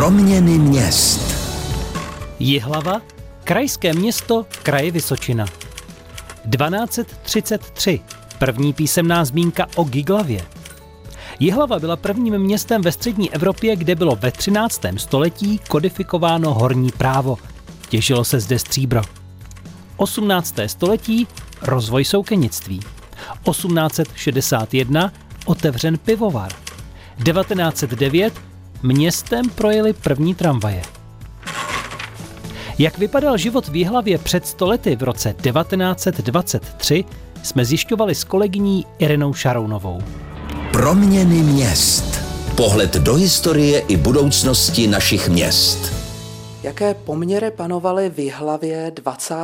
Proměny měst. Jihlava, krajské město kraje Vysočina. 1233. První písemná zmínka o Giglavě. Jihlava byla prvním městem ve střední Evropě, kde bylo ve 13. století kodifikováno horní právo. Těžilo se zde stříbro. 18. století rozvoj soukenictví. 1861 otevřen pivovar. 1909 městem projeli první tramvaje. Jak vypadal život v Jihlavě před stolety v roce 1923, jsme zjišťovali s kolegyní Irenou Šarounovou. Proměny měst. Pohled do historie i budoucnosti našich měst. Jaké poměry panovaly v hlavě 20.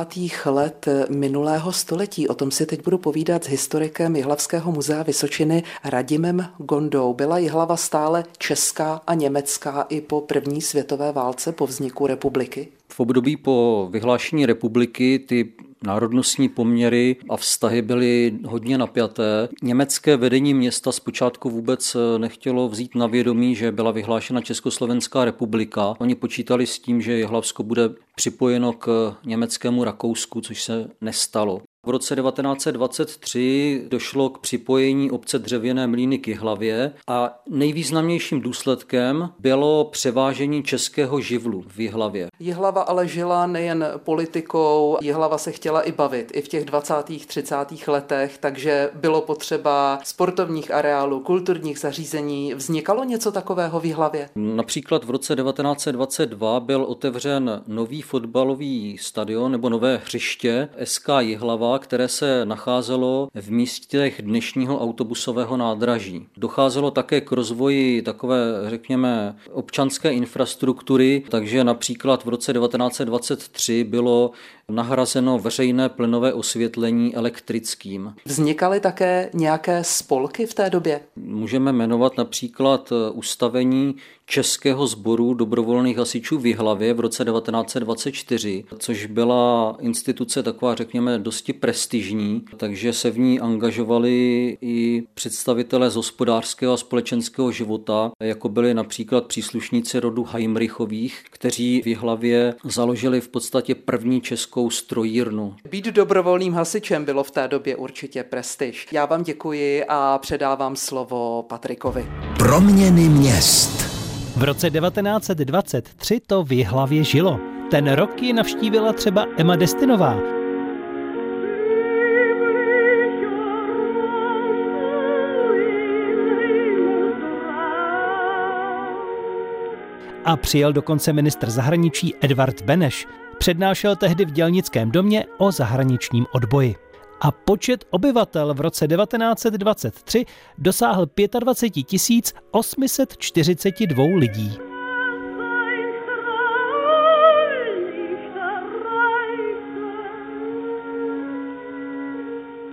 let minulého století? O tom si teď budu povídat s historikem Jihlavského muzea Vysočiny Radimem Gondou. Byla Jihlava stále česká a německá i po první světové válce po vzniku republiky? V období po vyhlášení republiky ty národnostní poměry a vztahy byly hodně napjaté. Německé vedení města zpočátku vůbec nechtělo vzít na vědomí, že byla vyhlášena Československá republika. Oni počítali s tím, že Jihlavsko bude připojeno k německému Rakousku, což se nestalo. V roce 1923 došlo k připojení obce Dřevěné mlýny k Jihlavě a nejvýznamnějším důsledkem bylo převážení českého živlu v Jihlavě. Jihlava ale žila nejen politikou, Jihlava se chtěla i bavit i v těch 20. 30. letech, takže bylo potřeba sportovních areálů, kulturních zařízení. Vznikalo něco takového v Jihlavě? Například v roce 1922 byl otevřen nový fotbalový stadion nebo nové hřiště SK Jihlava, které se nacházelo v místech dnešního autobusového nádraží. Docházelo také k rozvoji takové, řekněme, občanské infrastruktury, takže například v roce 1923 bylo nahrazeno veřejné plynové osvětlení elektrickým. Vznikaly také nějaké spolky v té době? Můžeme jmenovat například ustavení Českého sboru dobrovolných hasičů v Jihlavě v roce 1924, což byla instituce taková, řekněme, dosti prestižní, takže se v ní angažovali i představitelé z hospodářského a společenského života, jako byli například příslušníci rodu Heimrichových, kteří v Jihlavě založili v podstatě první českou strojírnu. Být dobrovolným hasičem bylo v té době určitě prestiž. Já vám děkuji a předávám slovo Patrikovi. Proměny měst. V roce 1923 to v Jihlavě žilo. Ten rok ji navštívila třeba Emma Destinová. A přijel dokonce ministr zahraničí Edvard Beneš. Přednášel tehdy v dělnickém domě o zahraničním odboji a počet obyvatel v roce 1923 dosáhl 25 842 lidí.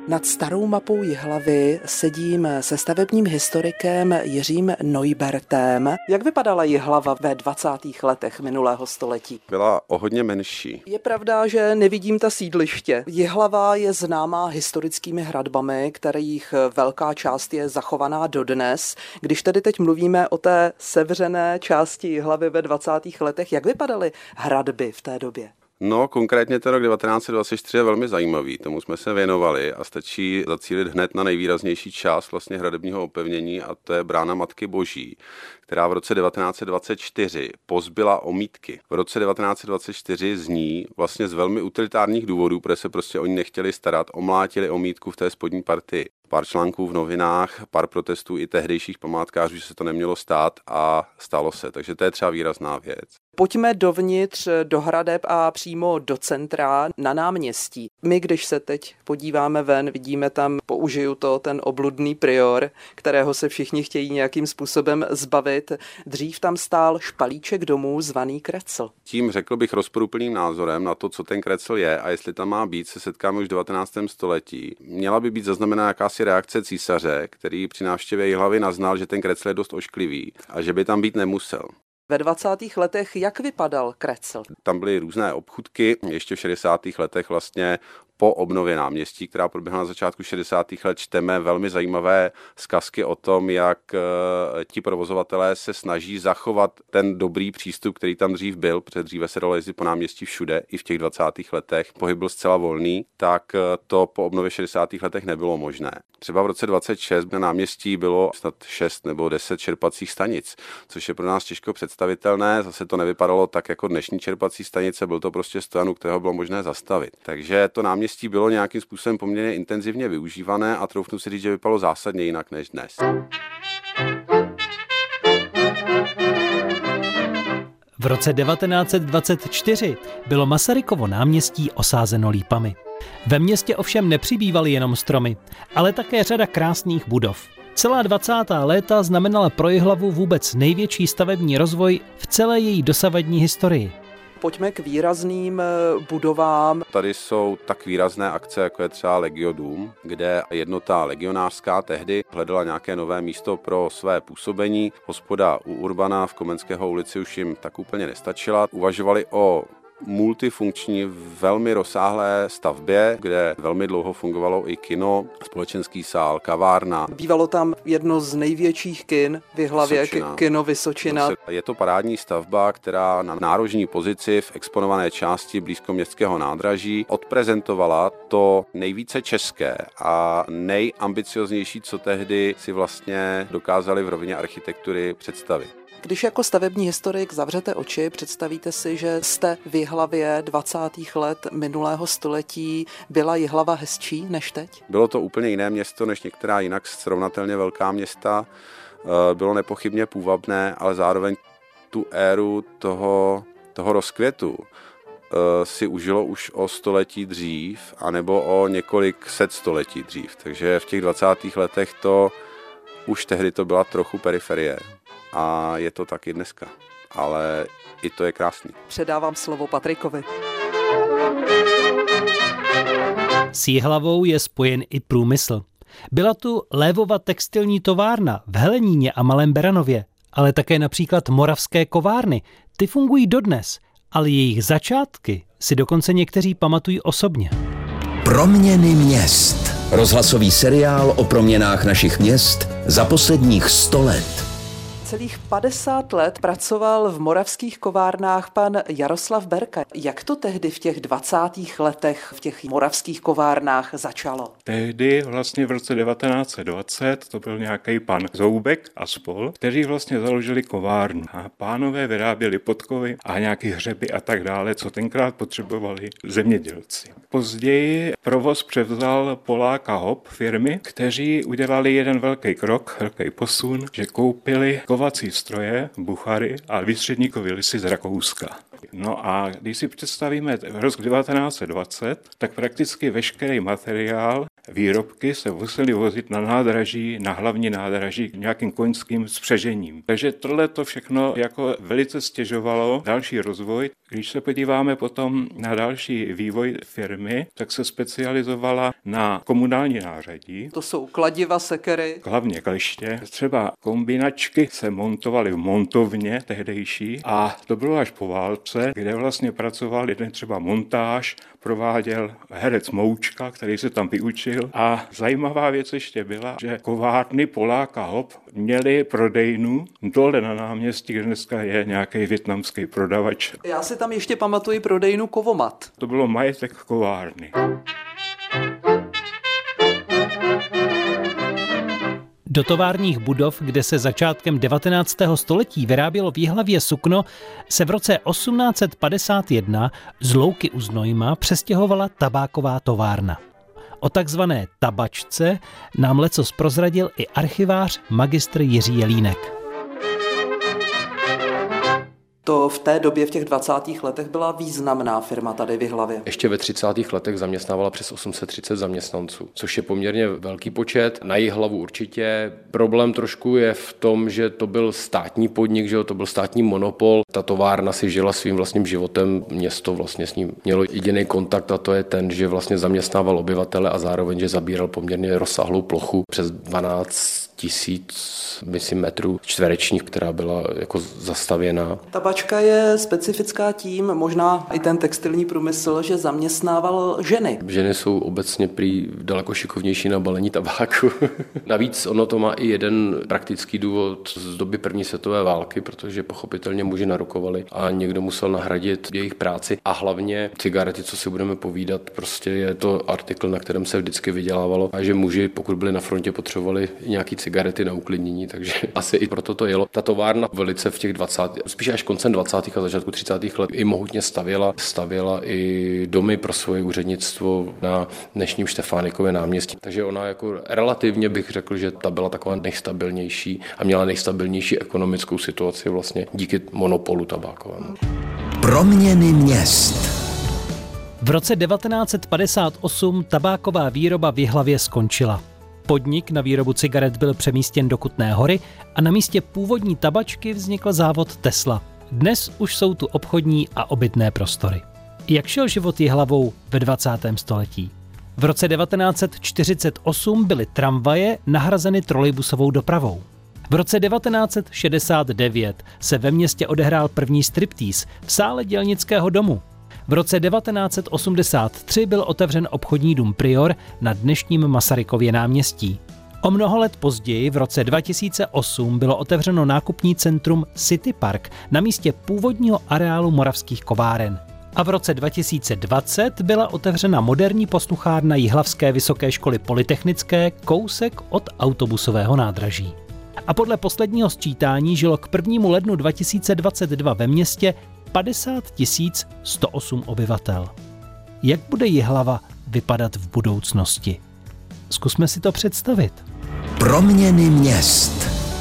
Nad starou mapou Jihlavy sedím se stavebním historikem Jiřím Neubertem. Jak vypadala Jihlava ve 20. letech minulého století? Byla o hodně menší. Je pravda, že nevidím ta sídliště. Jihlava je známá historickými hradbami, kterých velká část je zachovaná dodnes. Když tedy teď mluvíme o té sevřené části Jihlavy ve 20. letech, jak vypadaly hradby v té době? No, konkrétně ten rok 1924 je velmi zajímavý, tomu jsme se věnovali a stačí zacílit hned na nejvýraznější část vlastně hradebního opevnění a to je brána Matky Boží, která v roce 1924 pozbyla omítky. V roce 1924 z ní vlastně z velmi utilitárních důvodů, protože se prostě oni nechtěli starat, omlátili omítku v té spodní partii pár článků v novinách, pár protestů i tehdejších památkářů, že se to nemělo stát a stalo se. Takže to je třeba výrazná věc. Pojďme dovnitř do hradeb a přímo do centra na náměstí. My, když se teď podíváme ven, vidíme tam, použiju to, ten obludný prior, kterého se všichni chtějí nějakým způsobem zbavit. Dřív tam stál špalíček domů zvaný Krecl. Tím řekl bych rozporuplným názorem na to, co ten Krecl je a jestli tam má být, se setkáme už v 19. století. Měla by být zaznamená jakási reakce císaře, který při návštěvě hlavy naznal, že ten Krecl je dost ošklivý a že by tam být nemusel. Ve 20. letech jak vypadal Krecl? Tam byly různé obchudky, ještě v 60. letech vlastně po obnově náměstí, která proběhla na začátku 60. let, čteme velmi zajímavé zkazky o tom, jak eh, ti provozovatelé se snaží zachovat ten dobrý přístup, který tam dřív byl, protože dříve se dalo jezdit po náměstí všude, i v těch 20. letech, pohyb byl zcela volný, tak eh, to po obnově 60. letech nebylo možné. Třeba v roce 26 na náměstí bylo snad 6 nebo 10 čerpacích stanic, což je pro nás těžko představitelné. Zase to nevypadalo tak jako dnešní čerpací stanice, byl to prostě stojan, kterého bylo možné zastavit. Takže to náměstí bylo nějakým způsobem poměrně intenzivně využívané a troufnu si říct, že vypadalo zásadně jinak než dnes. V roce 1924 bylo Masarykovo náměstí osázeno lípami. Ve městě ovšem nepřibývaly jenom stromy, ale také řada krásných budov. Celá 20. léta znamenala pro Jihlavu vůbec největší stavební rozvoj v celé její dosavadní historii pojďme k výrazným eh, budovám. Tady jsou tak výrazné akce, jako je třeba Legiodům, kde jednota legionářská tehdy hledala nějaké nové místo pro své působení. Hospoda u Urbana v Komenského ulici už jim tak úplně nestačila. Uvažovali o multifunkční, velmi rozsáhlé stavbě, kde velmi dlouho fungovalo i kino, společenský sál, kavárna. Bývalo tam jedno z největších kin v hlavě, Vysočina. kino Vysočina. Je to parádní stavba, která na nárožní pozici v exponované části blízko městského nádraží odprezentovala to nejvíce české a nejambicioznější, co tehdy si vlastně dokázali v rovině architektury představit. Když jako stavební historik zavřete oči, představíte si, že jste v Jihlavě 20. let minulého století byla Jihlava hezčí než teď? Bylo to úplně jiné město než některá jinak srovnatelně velká města. Eh, bylo nepochybně půvabné, ale zároveň tu éru toho, toho rozkvětu eh, si užilo už o století dřív, anebo o několik set století dřív. Takže v těch 20. letech to už tehdy to byla trochu periferie a je to taky dneska. Ale i to je krásný. Předávám slovo Patrikovi. S Jihlavou je spojen i průmysl. Byla tu Lévova textilní továrna v Heleníně a Malém Beranově, ale také například Moravské kovárny. Ty fungují dodnes, ale jejich začátky si dokonce někteří pamatují osobně. Proměny měst. Rozhlasový seriál o proměnách našich měst za posledních 100 let celých 50 let pracoval v moravských kovárnách pan Jaroslav Berka. Jak to tehdy v těch 20. letech v těch moravských kovárnách začalo? Tehdy vlastně v roce 1920 to byl nějaký pan Zoubek a spol, kteří vlastně založili kovárnu. A pánové vyráběli podkovy a nějaký hřeby a tak dále, co tenkrát potřebovali zemědělci. Později provoz převzal Poláka Hop firmy, kteří udělali jeden velký krok, velký posun, že koupili kovací stroje, buchary a výstředníkový lisy z Rakouska. No a když si představíme rok 1920, tak prakticky veškerý materiál výrobky se museli vozit na nádraží, na hlavní nádraží nějakým koňským spřežením. Takže tohle to všechno jako velice stěžovalo další rozvoj. Když se podíváme potom na další vývoj firmy, tak se specializovala na komunální nářadí. To jsou kladiva, sekery. Hlavně kleště. Třeba kombinačky se montovaly v montovně tehdejší a to bylo až po válce, kde vlastně pracoval jeden třeba montáž, prováděl herec Moučka, který se tam vyučil. A zajímavá věc ještě byla, že kovárny Poláka Hop měli prodejnu dole na náměstí, kde dneska je nějaký větnamský prodavač. Já si tam ještě pamatuji prodejnu Kovomat. To bylo majetek kovárny. Do továrních budov, kde se začátkem 19. století vyrábělo v Jihlavě sukno, se v roce 1851 z Louky u Znojma přestěhovala tabáková továrna. O takzvané tabačce nám leco prozradil i archivář magistr Jiří Jelínek. To v té době, v těch 20. letech, byla významná firma tady v hlavě. Ještě ve 30. letech zaměstnávala přes 830 zaměstnanců, což je poměrně velký počet. Na její hlavu určitě. Problém trošku je v tom, že to byl státní podnik, že to byl státní monopol. Ta továrna si žila svým vlastním životem, město vlastně s ním mělo jediný kontakt a to je ten, že vlastně zaměstnával obyvatele a zároveň, že zabíral poměrně rozsáhlou plochu přes 12 tisíc, myslím, metrů čtverečních, která byla jako zastavěná. Ta bačka je specifická tím, možná i ten textilní průmysl, že zaměstnával ženy. Ženy jsou obecně prý daleko šikovnější na balení tabáku. Navíc ono to má i jeden praktický důvod z doby první světové války, protože pochopitelně muži narukovali a někdo musel nahradit jejich práci. A hlavně cigarety, co si budeme povídat, prostě je to artikl, na kterém se vždycky vydělávalo a že muži, pokud byli na frontě, potřebovali nějaký cigarety na uklidnění, takže asi i proto to jelo. Ta továrna velice v těch 20. spíš až koncem 20. a začátku 30. let i mohutně stavěla, stavěla i domy pro svoje úřednictvo na dnešním Štefánikově náměstí. Takže ona jako relativně bych řekl, že ta byla taková nejstabilnější a měla nejstabilnější ekonomickou situaci vlastně díky monopolu tabákovému. Proměny měst. V roce 1958 tabáková výroba v Jihlavě skončila. Podnik na výrobu cigaret byl přemístěn do Kutné hory a na místě původní tabačky vznikl závod Tesla. Dnes už jsou tu obchodní a obytné prostory. Jak šel život Jihlavou ve 20. století? V roce 1948 byly tramvaje nahrazeny trolejbusovou dopravou. V roce 1969 se ve městě odehrál první striptease v sále dělnického domu. V roce 1983 byl otevřen obchodní dům Prior na dnešním Masarykově náměstí. O mnoho let později, v roce 2008, bylo otevřeno nákupní centrum City Park na místě původního areálu moravských kováren. A v roce 2020 byla otevřena moderní posluchárna Jihlavské vysoké školy Polytechnické kousek od autobusového nádraží. A podle posledního sčítání žilo k 1. lednu 2022 ve městě 50 108 obyvatel. Jak bude Jihlava vypadat v budoucnosti? Zkusme si to představit. Proměny měst.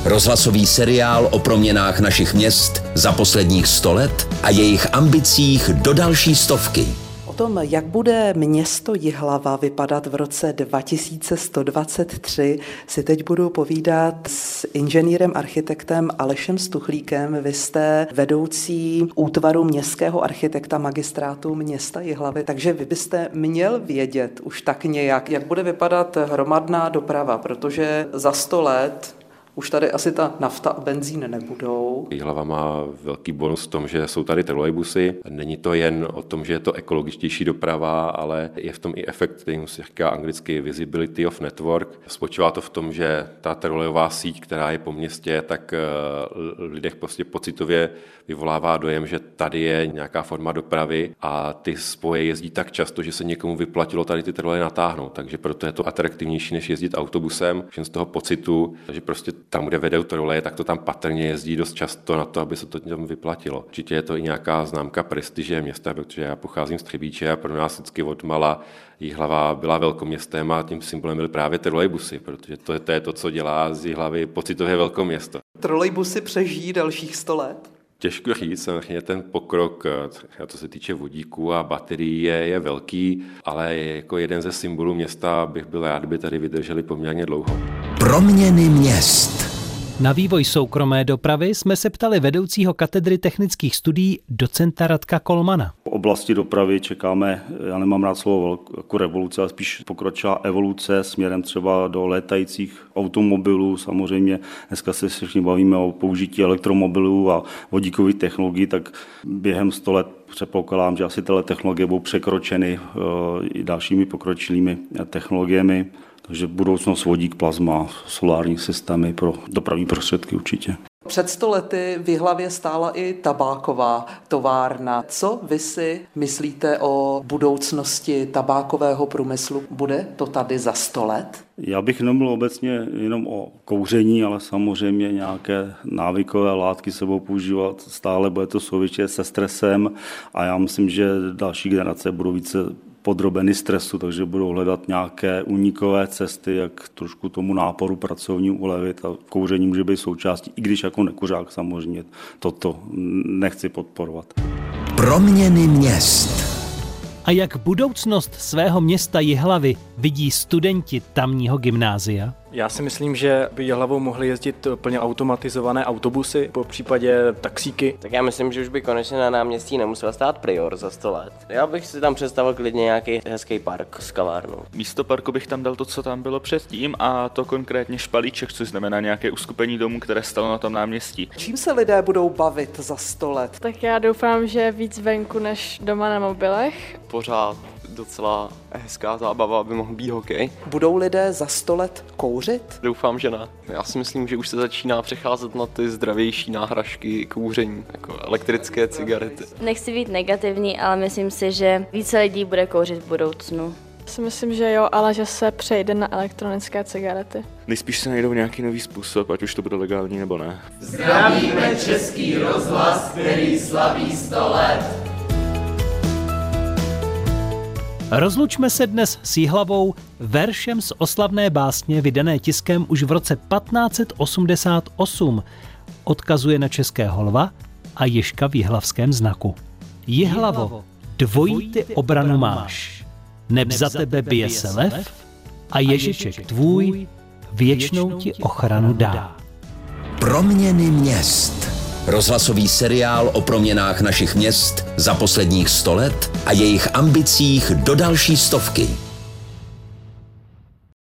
Rozhlasový seriál o proměnách našich měst za posledních 100 let a jejich ambicích do další stovky. O tom, jak bude město Jihlava vypadat v roce 2123, si teď budu povídat s inženýrem architektem Alešem Stuchlíkem. Vy jste vedoucí útvaru městského architekta magistrátu města Jihlavy, takže vy byste měl vědět už tak nějak, jak bude vypadat hromadná doprava, protože za 100 let už tady asi ta nafta a benzín nebudou. Jihlava má velký bonus v tom, že jsou tady trolejbusy. Není to jen o tom, že je to ekologičtější doprava, ale je v tom i efekt, který se říká anglicky visibility of network. Spočívá to v tom, že ta trolejová síť, která je po městě, tak eh, lidech prostě pocitově vyvolává dojem, že tady je nějaká forma dopravy a ty spoje jezdí tak často, že se někomu vyplatilo tady ty troleje natáhnout. Takže proto je to atraktivnější, než jezdit autobusem, všem z toho pocitu, že prostě tam, kde vedou troleje, tak to tam patrně jezdí dost často na to, aby se to tam vyplatilo. Určitě je to i nějaká známka prestiže města, protože já pocházím z Třebíče a pro nás vždycky od mala Jihlava byla velkoměstem a tím symbolem byly právě trolejbusy, protože to je, to je to, co dělá z Jihlavy pocitově velkoměsto. Trolejbusy přežijí dalších 100 let? Těžko říct, samozřejmě ten pokrok, co se týče vodíků a baterií, je, je velký, ale jako jeden ze symbolů města bych byl rád, by tady vydrželi poměrně dlouho. Proměny měst. Na vývoj soukromé dopravy jsme se ptali vedoucího katedry technických studií docenta Radka Kolmana. V oblasti dopravy čekáme, já nemám rád slovo jako revoluce, ale spíš pokročila evoluce směrem třeba do létajících automobilů. Samozřejmě dneska se všichni bavíme o použití elektromobilů a vodíkových technologií, tak během 100 let předpokládám, že asi tyhle technologie budou překročeny eh, i dalšími pokročilými technologiemi. Takže budoucnost vodík, plazma, solární systémy pro dopravní prostředky určitě. Před sto lety v hlavě stála i tabáková továrna. Co vy si myslíte o budoucnosti tabákového průmyslu? Bude to tady za sto let? Já bych nemluvil obecně jenom o kouření, ale samozřejmě nějaké návykové látky se budou používat stále, bude to souviset se stresem a já myslím, že další generace budou více podrobeny stresu, takže budou hledat nějaké unikové cesty, jak trošku tomu náporu pracovní ulevit a kouření může být součástí, i když jako nekuřák samozřejmě toto nechci podporovat. Proměny měst. A jak budoucnost svého města Jihlavy vidí studenti tamního gymnázia? Já si myslím, že by hlavou mohly jezdit plně automatizované autobusy, po případě taxíky. Tak já myslím, že už by konečně na náměstí nemusel stát Prior za 100 let. Já bych si tam představil klidně nějaký hezký park s kavárnou. Místo parku bych tam dal to, co tam bylo předtím, a to konkrétně špalíček, což znamená nějaké uskupení domů, které stalo na tom náměstí. Čím se lidé budou bavit za 100 let? Tak já doufám, že víc venku než doma na mobilech. Pořád docela hezká zábava, aby mohl být hokej. Budou lidé za 100 let kouřit? Doufám, že ne. Já si myslím, že už se začíná přecházet na ty zdravější náhražky kouření, jako elektrické cigarety. Nechci být negativní, ale myslím si, že více lidí bude kouřit v budoucnu. Si myslím, že jo, ale že se přejde na elektronické cigarety. Nejspíš se najdou nějaký nový způsob, ať už to bude legální nebo ne. Zdravíme Český rozhlas, který slaví 100 let. Rozlučme se dnes s Jihlavou veršem z oslavné básně vydané tiskem už v roce 1588. Odkazuje na českého lva a ježka v jihlavském znaku. Jihlavo, dvojí ty obranu máš. Neb za tebe bije se lev a ježiček tvůj věčnou ti ochranu dá. Proměny měst. Rozhlasový seriál o proměnách našich měst za posledních sto let a jejich ambicích do další stovky.